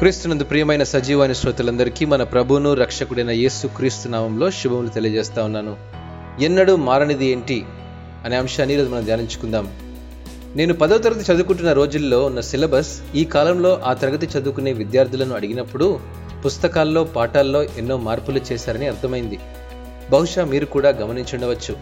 క్రీస్తునందు ప్రియమైన సజీవాని శ్రోతలందరికీ మన ప్రభువును రక్షకుడైన యేసు క్రీస్తు నామంలో శుభములు తెలియజేస్తా ఉన్నాను. ఎన్నడూ మారనిది ఏంటి అనే అంశాన్ని ఈరోజు మనం ధ్యానించుకుందాం. నేను పదో తరగతి చదువుకుంటున్న రోజుల్లో ఉన్న సిలబస్ ఈ కాలంలో ఆ తరగతి చదువుకునే విద్యార్థులను అడిగినప్పుడు పుస్తకాల్లో పాఠాల్లో ఎన్నో మార్పులు చేశారని అర్థమైంది. బహుశా మీరు కూడా గమనించుండవచ్చు.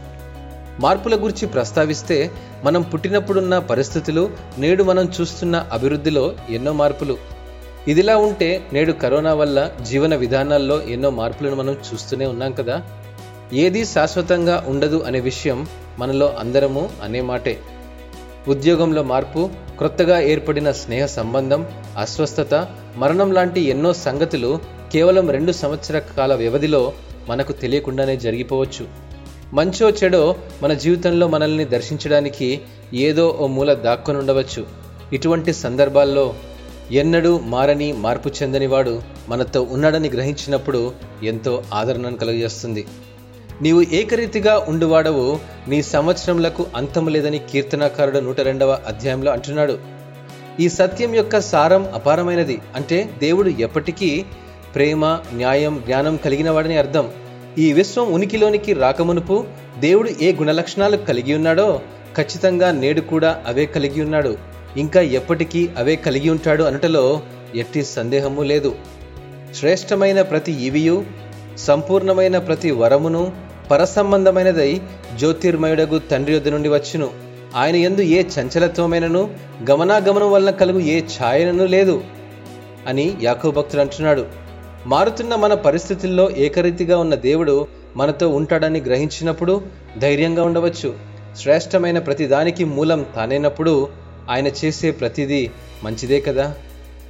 మార్పుల గురించి ప్రస్తావిస్తే మనం పుట్టినప్పుడున్న పరిస్థితులు నేడు మనం చూస్తున్న అభివృద్ధిలో ఎన్నో మార్పులు. ఇదిలా ఉంటే నేడు కరోనా వల్ల జీవన విధానాల్లో ఎన్నో మార్పులను మనం చూస్తూనే ఉన్నాం కదా. ఏది శాశ్వతంగా ఉండదు అనే విషయం మనలో అందరము అనే మాటే. ఉద్యోగంలో మార్పు క్రొత్తగా ఏర్పడిన స్నేహ సంబంధం అస్వస్థత మరణం లాంటి ఎన్నో సంగతులు కేవలం రెండు సంవత్సర కాల వ్యవధిలో మనకు తెలియకుండానే జరిగిపోవచ్చు. మంచో చెడో మన జీవితంలో మనల్ని దర్శించడానికి ఏదో ఓ మూల దాక్కొని ఉండవచ్చు. ఇటువంటి సందర్భాల్లో ఎన్నడూ మారని మార్పు చెందనివాడు మనతో ఉన్నాడని గ్రహించినప్పుడు ఎంతో ఆదరణను కలుగజేస్తుంది. నీవు ఏకరీతిగా ఉండువాడవు నీ సంవత్సరములకు అంతము లేదని కీర్తనాకారుడు నూట రెండవ అధ్యాయంలో అంటున్నాడు. ఈ సత్యం యొక్క సారం అపారమైనది. అంటే దేవుడు ఎప్పటికీ ప్రేమ న్యాయం జ్ఞానం కలిగిన వాడని అర్థం. ఈ విశ్వం ఉనికిలోనికి రాకమునుపు దేవుడు ఏ గుణలక్షణాలు కలిగి ఉన్నాడో ఖచ్చితంగా నేడు కూడా అవే కలిగి ఉన్నాడు. ఇంకా ఎప్పటికీ అవే కలిగి ఉంటాడు అనటలో ఎట్టి సందేహము లేదు. శ్రేష్టమైన ప్రతి ఇవియు సంపూర్ణమైన ప్రతి వరమును పరసంబంధమైనదై జ్యోతిర్మయుడగు తండ్రి యొద్ద నుండి వచ్చును. ఆయన ఎందు ఏ చంచలత్వమైనను గమనాగమనం వలన కలుగు ఏ ఛాయనను లేదు అని యాకో భక్తుడు అంటున్నాడు. మారుతున్న మన పరిస్థితుల్లో ఏకరీతిగా ఉన్న దేవుడు మనతో ఉంటాడని గ్రహించినప్పుడు ధైర్యంగా ఉండవచ్చు. శ్రేష్టమైన ప్రతి దానికి మూలం తానైనప్పుడు ఆయన చేసే ప్రతిదీ మంచిదే కదా?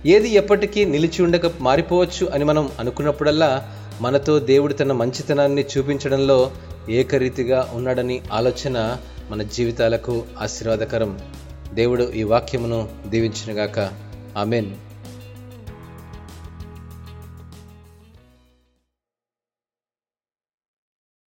ఏది ఎప్పటికీ నిలిచి ఉండక మారిపోవచ్చు అని మనం అనుకున్నప్పుడల్లా మనతో దేవుడు తన మంచితనాన్ని చూపించడంలో ఏకరీతిగా ఉన్నాడని ఆలోచన మన జీవితాలకు ఆశీర్వాదకరం. దేవుడు ఈ వాక్యమును దీవించినగాక ఆమెన్.